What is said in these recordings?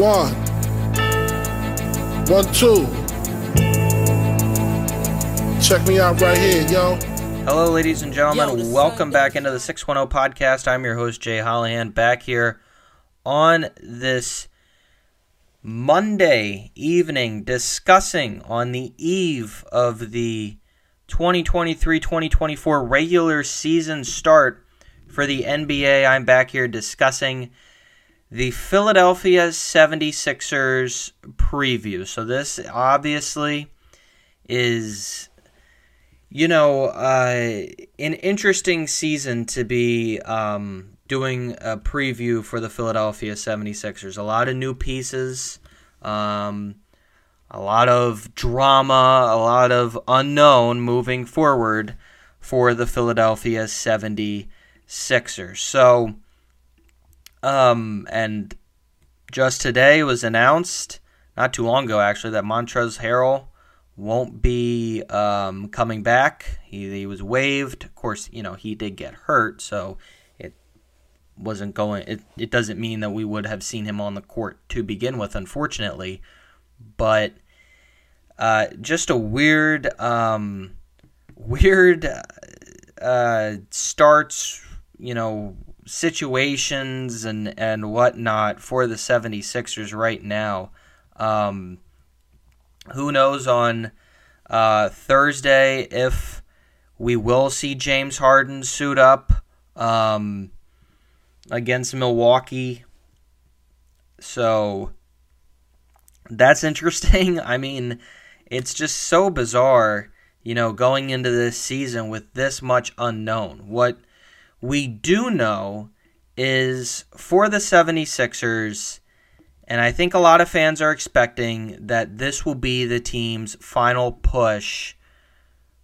One. One, two. Check me out right here, yo. Hello, ladies and gentlemen. Yo, Welcome back into the 610 podcast. I'm your host, Jay Hollihan, back here on this Monday evening discussing on the eve of the 2023 2024 regular season start for the NBA. I'm back here discussing the Philadelphia 76ers preview. So, this obviously is you know, uh, an interesting season to be um, doing a preview for the Philadelphia 76ers. A lot of new pieces, um, a lot of drama, a lot of unknown moving forward for the Philadelphia 76ers. So, um, and just today was announced, not too long ago actually, that Montrezl Harrell won't be um, coming back. He, he was waived. Of course, you know he did get hurt, so it wasn't going. It it doesn't mean that we would have seen him on the court to begin with, unfortunately. But uh, just a weird, um, weird uh, starts. You know situations and and whatnot for the 76ers right now. Um, who knows on uh, Thursday if we will see James Harden suit up um, against Milwaukee. So that's interesting. I mean, it's just so bizarre, you know, going into this season with this much unknown. What we do know is for the 76ers, and I think a lot of fans are expecting that this will be the team's final push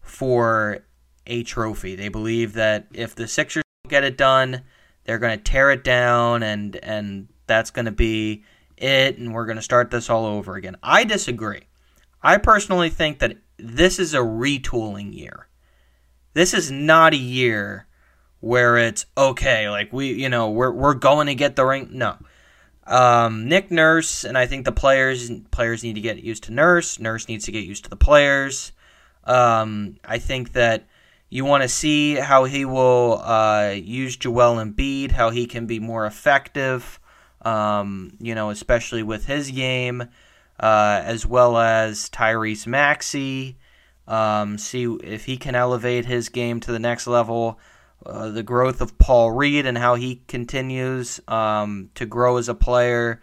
for a trophy. They believe that if the Sixers get it done, they're going to tear it down and and that's going to be it and we're going to start this all over again. I disagree. I personally think that this is a retooling year. This is not a year where it's okay, like we, you know, we're we're going to get the ring. No. Um, Nick Nurse and I think the players players need to get used to Nurse. Nurse needs to get used to the players. Um, I think that you want to see how he will uh, use Joel Embiid, how he can be more effective. Um, you know, especially with his game, uh, as well as Tyrese Maxey. Um, see if he can elevate his game to the next level. Uh, the growth of Paul Reed and how he continues um, to grow as a player.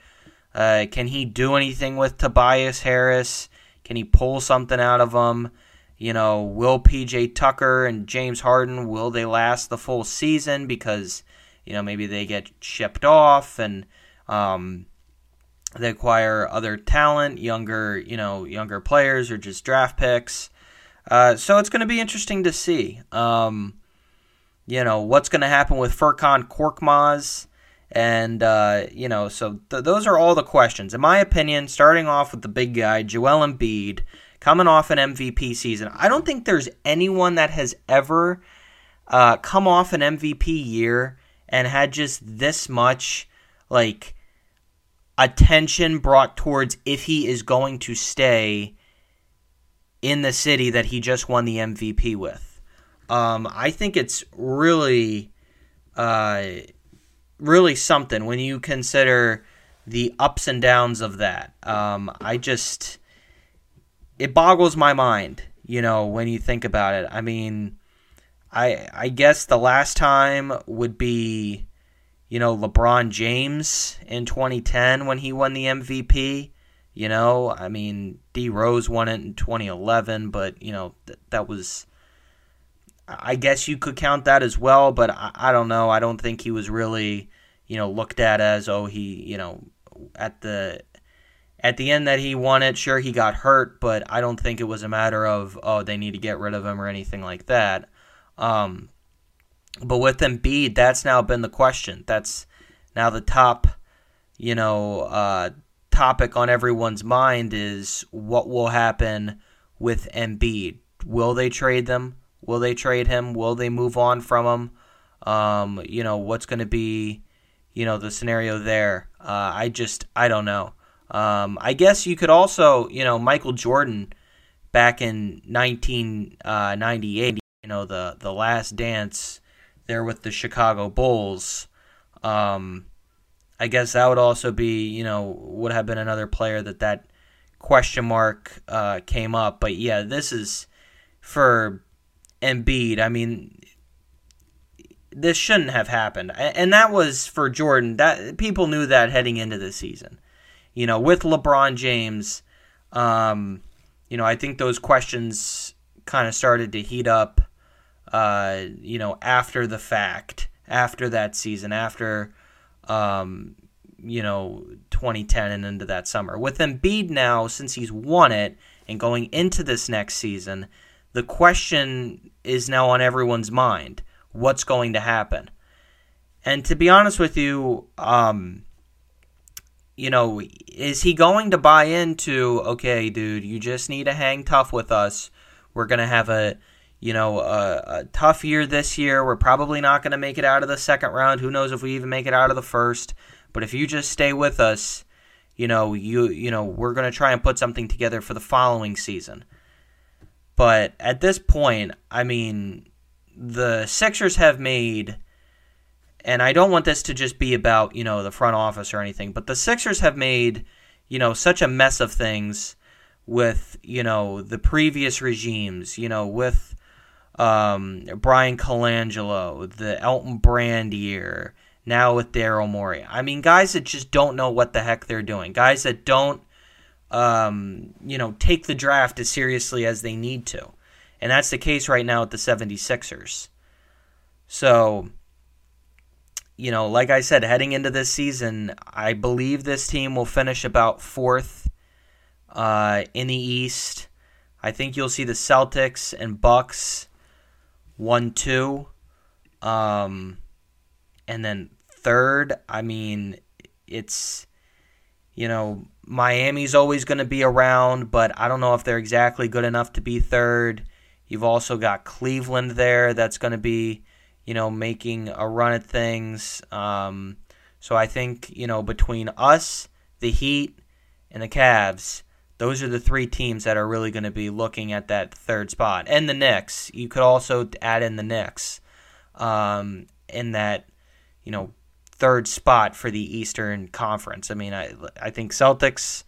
Uh, can he do anything with Tobias Harris? Can he pull something out of him? You know, will PJ Tucker and James Harden will they last the full season because you know maybe they get shipped off and um, they acquire other talent, younger you know younger players or just draft picks. Uh, so it's going to be interesting to see. Um, you know what's going to happen with Furkan Korkmaz, and uh, you know so th- those are all the questions. In my opinion, starting off with the big guy Joel Embiid, coming off an MVP season, I don't think there's anyone that has ever uh, come off an MVP year and had just this much like attention brought towards if he is going to stay in the city that he just won the MVP with. Um, I think it's really, uh, really something when you consider the ups and downs of that. Um, I just, it boggles my mind, you know, when you think about it. I mean, I I guess the last time would be, you know, LeBron James in 2010 when he won the MVP. You know, I mean, D Rose won it in 2011, but you know th- that was. I guess you could count that as well, but I, I don't know. I don't think he was really, you know, looked at as oh he, you know, at the at the end that he won it. Sure, he got hurt, but I don't think it was a matter of oh they need to get rid of him or anything like that. Um, but with Embiid, that's now been the question. That's now the top, you know, uh, topic on everyone's mind is what will happen with Embiid. Will they trade them? Will they trade him? Will they move on from him? Um, you know, what's going to be, you know, the scenario there? Uh, I just, I don't know. Um, I guess you could also, you know, Michael Jordan back in 1998, uh, you know, the the last dance there with the Chicago Bulls. Um, I guess that would also be, you know, would have been another player that that question mark uh, came up. But yeah, this is for Embiid. I mean, this shouldn't have happened, and that was for Jordan. That people knew that heading into the season. You know, with LeBron James, um, you know, I think those questions kind of started to heat up. Uh, you know, after the fact, after that season, after um, you know 2010 and into that summer. With Embiid now, since he's won it and going into this next season, the question is now on everyone's mind: what's going to happen? And to be honest with you, um, you know, is he going to buy into? Okay, dude, you just need to hang tough with us. We're gonna have a you know, a, a, tough year this year. We're probably not going to make it out of the second round. Who knows if we even make it out of the first? But if you just stay with us, you know, you you know, we're going to try and put something together for the following season. But at this point, I mean, the Sixers have made and I don't want this to just be about, you know, the front office or anything, but the Sixers have made, you know, such a mess of things with, you know, the previous regimes, you know, with um, Bryan Colangelo, the Elton Brand year, now with Daryl Morey. I mean, guys that just don't know what the heck they're doing. Guys that don't, um, you know, take the draft as seriously as they need to. And that's the case right now with the 76ers. So, you know, like I said, heading into this season, I believe this team will finish about fourth uh, in the East. I think you'll see the Celtics and Bucks one two, um, and then third. I mean, it's you know Miami's always going to be around, but I don't know if they're exactly good enough to be third. You've also got Cleveland there that's going to be you know making a run at things. Um, so I think you know between us, the Heat, and the Cavs those are the three teams that are really going to be looking at that third spot. And the Knicks. You could also add in the Knicks um, in that, you know, third spot for the Eastern Conference. I mean, I I think Celtics,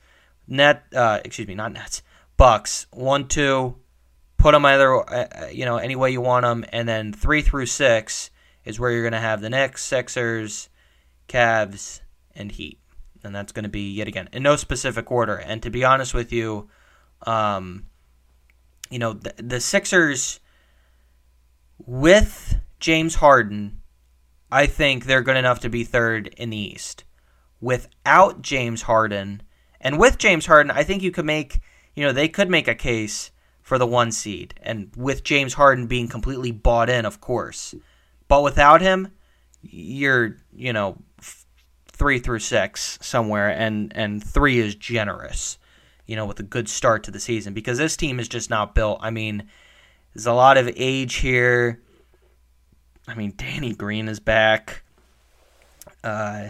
net, uh, excuse me, not Nets, Bucks, one, two, put them either, uh, you know, any way you want them, and then three through six is where you're going to have the Knicks, Sixers, Cavs, and Heat and that's going to be yet again in no specific order. And to be honest with you, um, you know the, the Sixers with James Harden, I think they're good enough to be third in the East. Without James Harden, and with James Harden, I think you could make you know they could make a case for the one seed, and with James Harden being completely bought in, of course. But without him, you're you know three through six somewhere, and and three is generous. You know, with a good start to the season because this team is just not built. I mean, there's a lot of age here. I mean, Danny Green is back. Uh,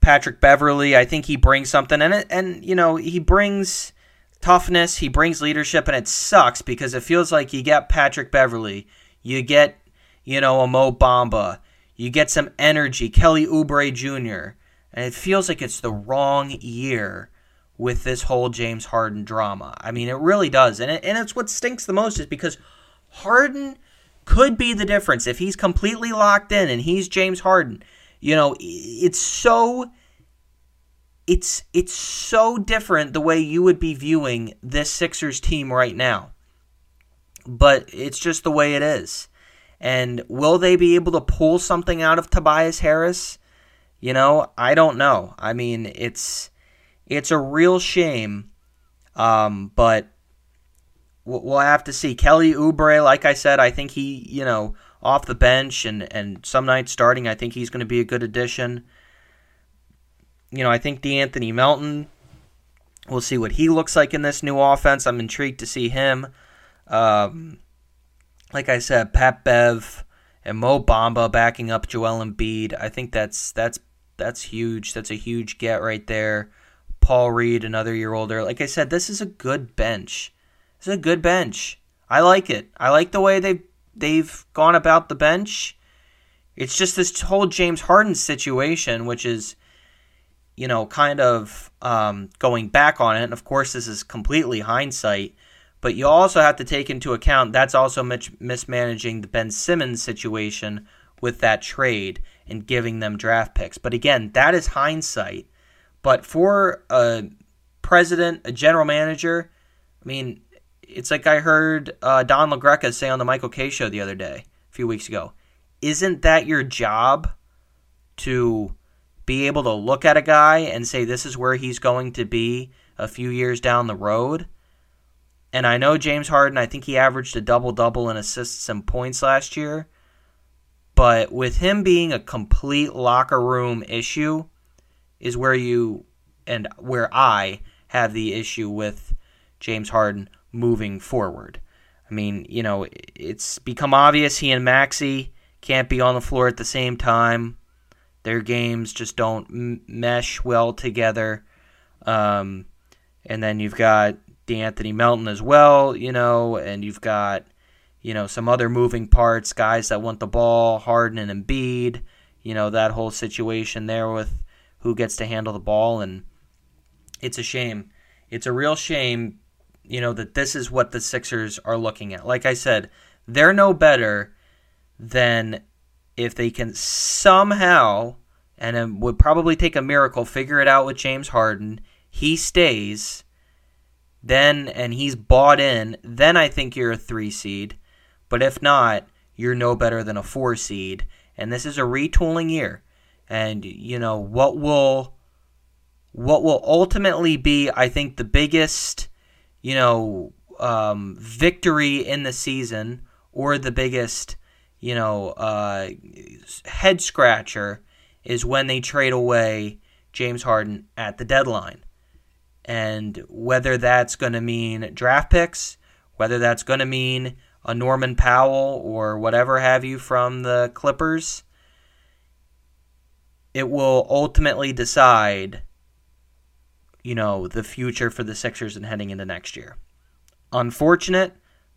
Patrick Beverley, I think he brings something, and and you know he brings toughness, he brings leadership, and it sucks because it feels like you get Patrick Beverley, you get you know a Mo Bamba, you get some energy, Kelly Oubre Jr., and it feels like it's the wrong year with this whole James Harden drama. I mean, it really does. And, it, and it's what stinks the most is because Harden could be the difference. If he's completely locked in and he's James Harden, you know, it's so it's it's so different the way you would be viewing this Sixers team right now. But it's just the way it is. And will they be able to pull something out of Tobias Harris? You know, I don't know. I mean, it's it's a real shame, um, but we'll have to see. Kelly Oubre, like I said, I think he, you know, off the bench and and some nights starting, I think he's going to be a good addition. You know, I think De'Anthony Melton. We'll see what he looks like in this new offense. I'm intrigued to see him. Um, like I said, Pat Bev and Mo Bamba backing up Joel Embiid. I think that's that's that's huge. That's a huge get right there. Paul Reed another year older. Like I said, this is a good bench. It's a good bench. I like it. I like the way they've they've gone about the bench. It's just this whole James Harden situation, which is, you know, kind of um, going back on it. And of course, this is completely hindsight. But you also have to take into account that's also mismanaging the Ben Simmons situation with that trade and giving them draft picks. But again, that is hindsight. But for a president, a general manager, I mean, it's like I heard uh, Don LaGreca say on the Michael Kay show the other day, a few weeks ago. Isn't that your job to be able to look at a guy and say this is where he's going to be a few years down the road? And I know James Harden, I think he averaged a double double in assists and points last year. But with him being a complete locker room issue, is where you and where I have the issue with James Harden moving forward. I mean, you know, it's become obvious he and Maxey can't be on the floor at the same time. Their games just don't m- mesh well together. Um, and then you've got De'Anthony Melton as well, you know, and you've got, you know, some other moving parts, guys that want the ball, Harden and Embiid, you know, that whole situation there with who gets to handle the ball. And it's a shame. It's a real shame you know, that this is what the Sixers are looking at. Like I said, they're no better than if they can somehow, and it would probably take a miracle, figure it out with James Harden. He stays, then, and he's bought in, then I think you're a three seed. But if not, you're no better than a four seed. And this is a retooling year. And, you know, what will. What will ultimately be, I think, the biggest you know, um, victory in the season or the biggest, you know, uh, head scratcher is when they trade away James Harden at the deadline. And whether that's going to mean draft picks, whether that's going to mean a Norman Powell or whatever have you from the Clippers, it will ultimately decide you know, the future for the Sixers and heading into next year. Unfortunate,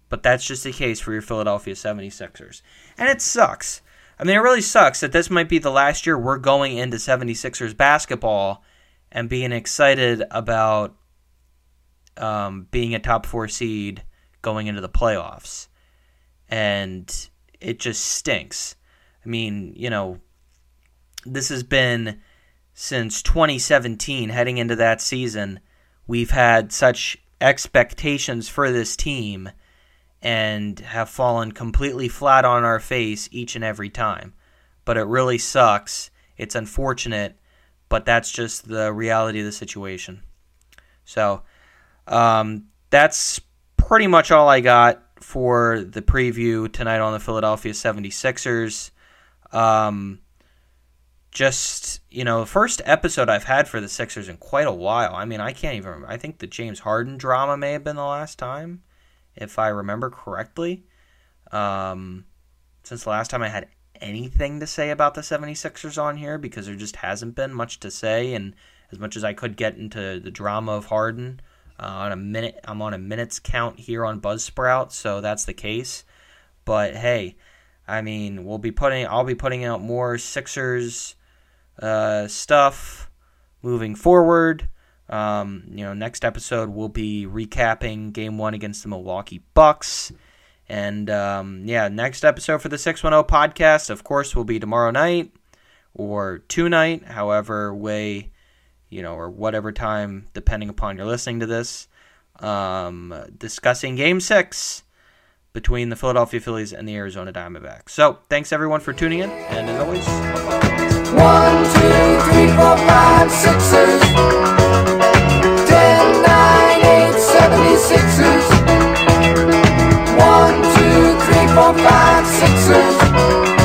but that's just the case for your Philadelphia 76ers. And it sucks. I mean, it really sucks that this might be the last year we're going into 76ers basketball and being excited about um, being a top four seed going into the playoffs. And it just stinks. I mean, you know, this has been since 2017, heading into that season, we've had such expectations for this team and have fallen completely flat on our face each and every time. But it really sucks. It's unfortunate, but that's just the reality of the situation. So, um, that's pretty much all I got for the preview tonight on the Philadelphia 76ers. Um, just you know, first episode I've had for the Sixers in quite a while. I mean, I can't even remember. I think the James Harden drama may have been the last time, if I remember correctly. Um, since the last time I had anything to say about the 76ers on here, because there just hasn't been much to say, and as much as I could get into the drama of Harden, uh, on a minute, I'm on a minutes count here on Buzzsprout, so that's the case. But hey, I mean, we'll be putting, I'll be putting out more Sixers uh, stuff moving forward. Um, you know, next episode we'll be recapping Game One against the Milwaukee Bucks, and um, yeah, next episode for the Six One Zero podcast, of course, will be tomorrow night or tonight, however way, you know, or whatever time, depending upon you're listening to this. Um, discussing Game Six between the Philadelphia Phillies and the Arizona Diamondbacks. So, thanks everyone for tuning in, and as always, one, two, three, four, five, sixes. Ten, nine, eight, seventy-sixes. One, two, three, four, five, sixes.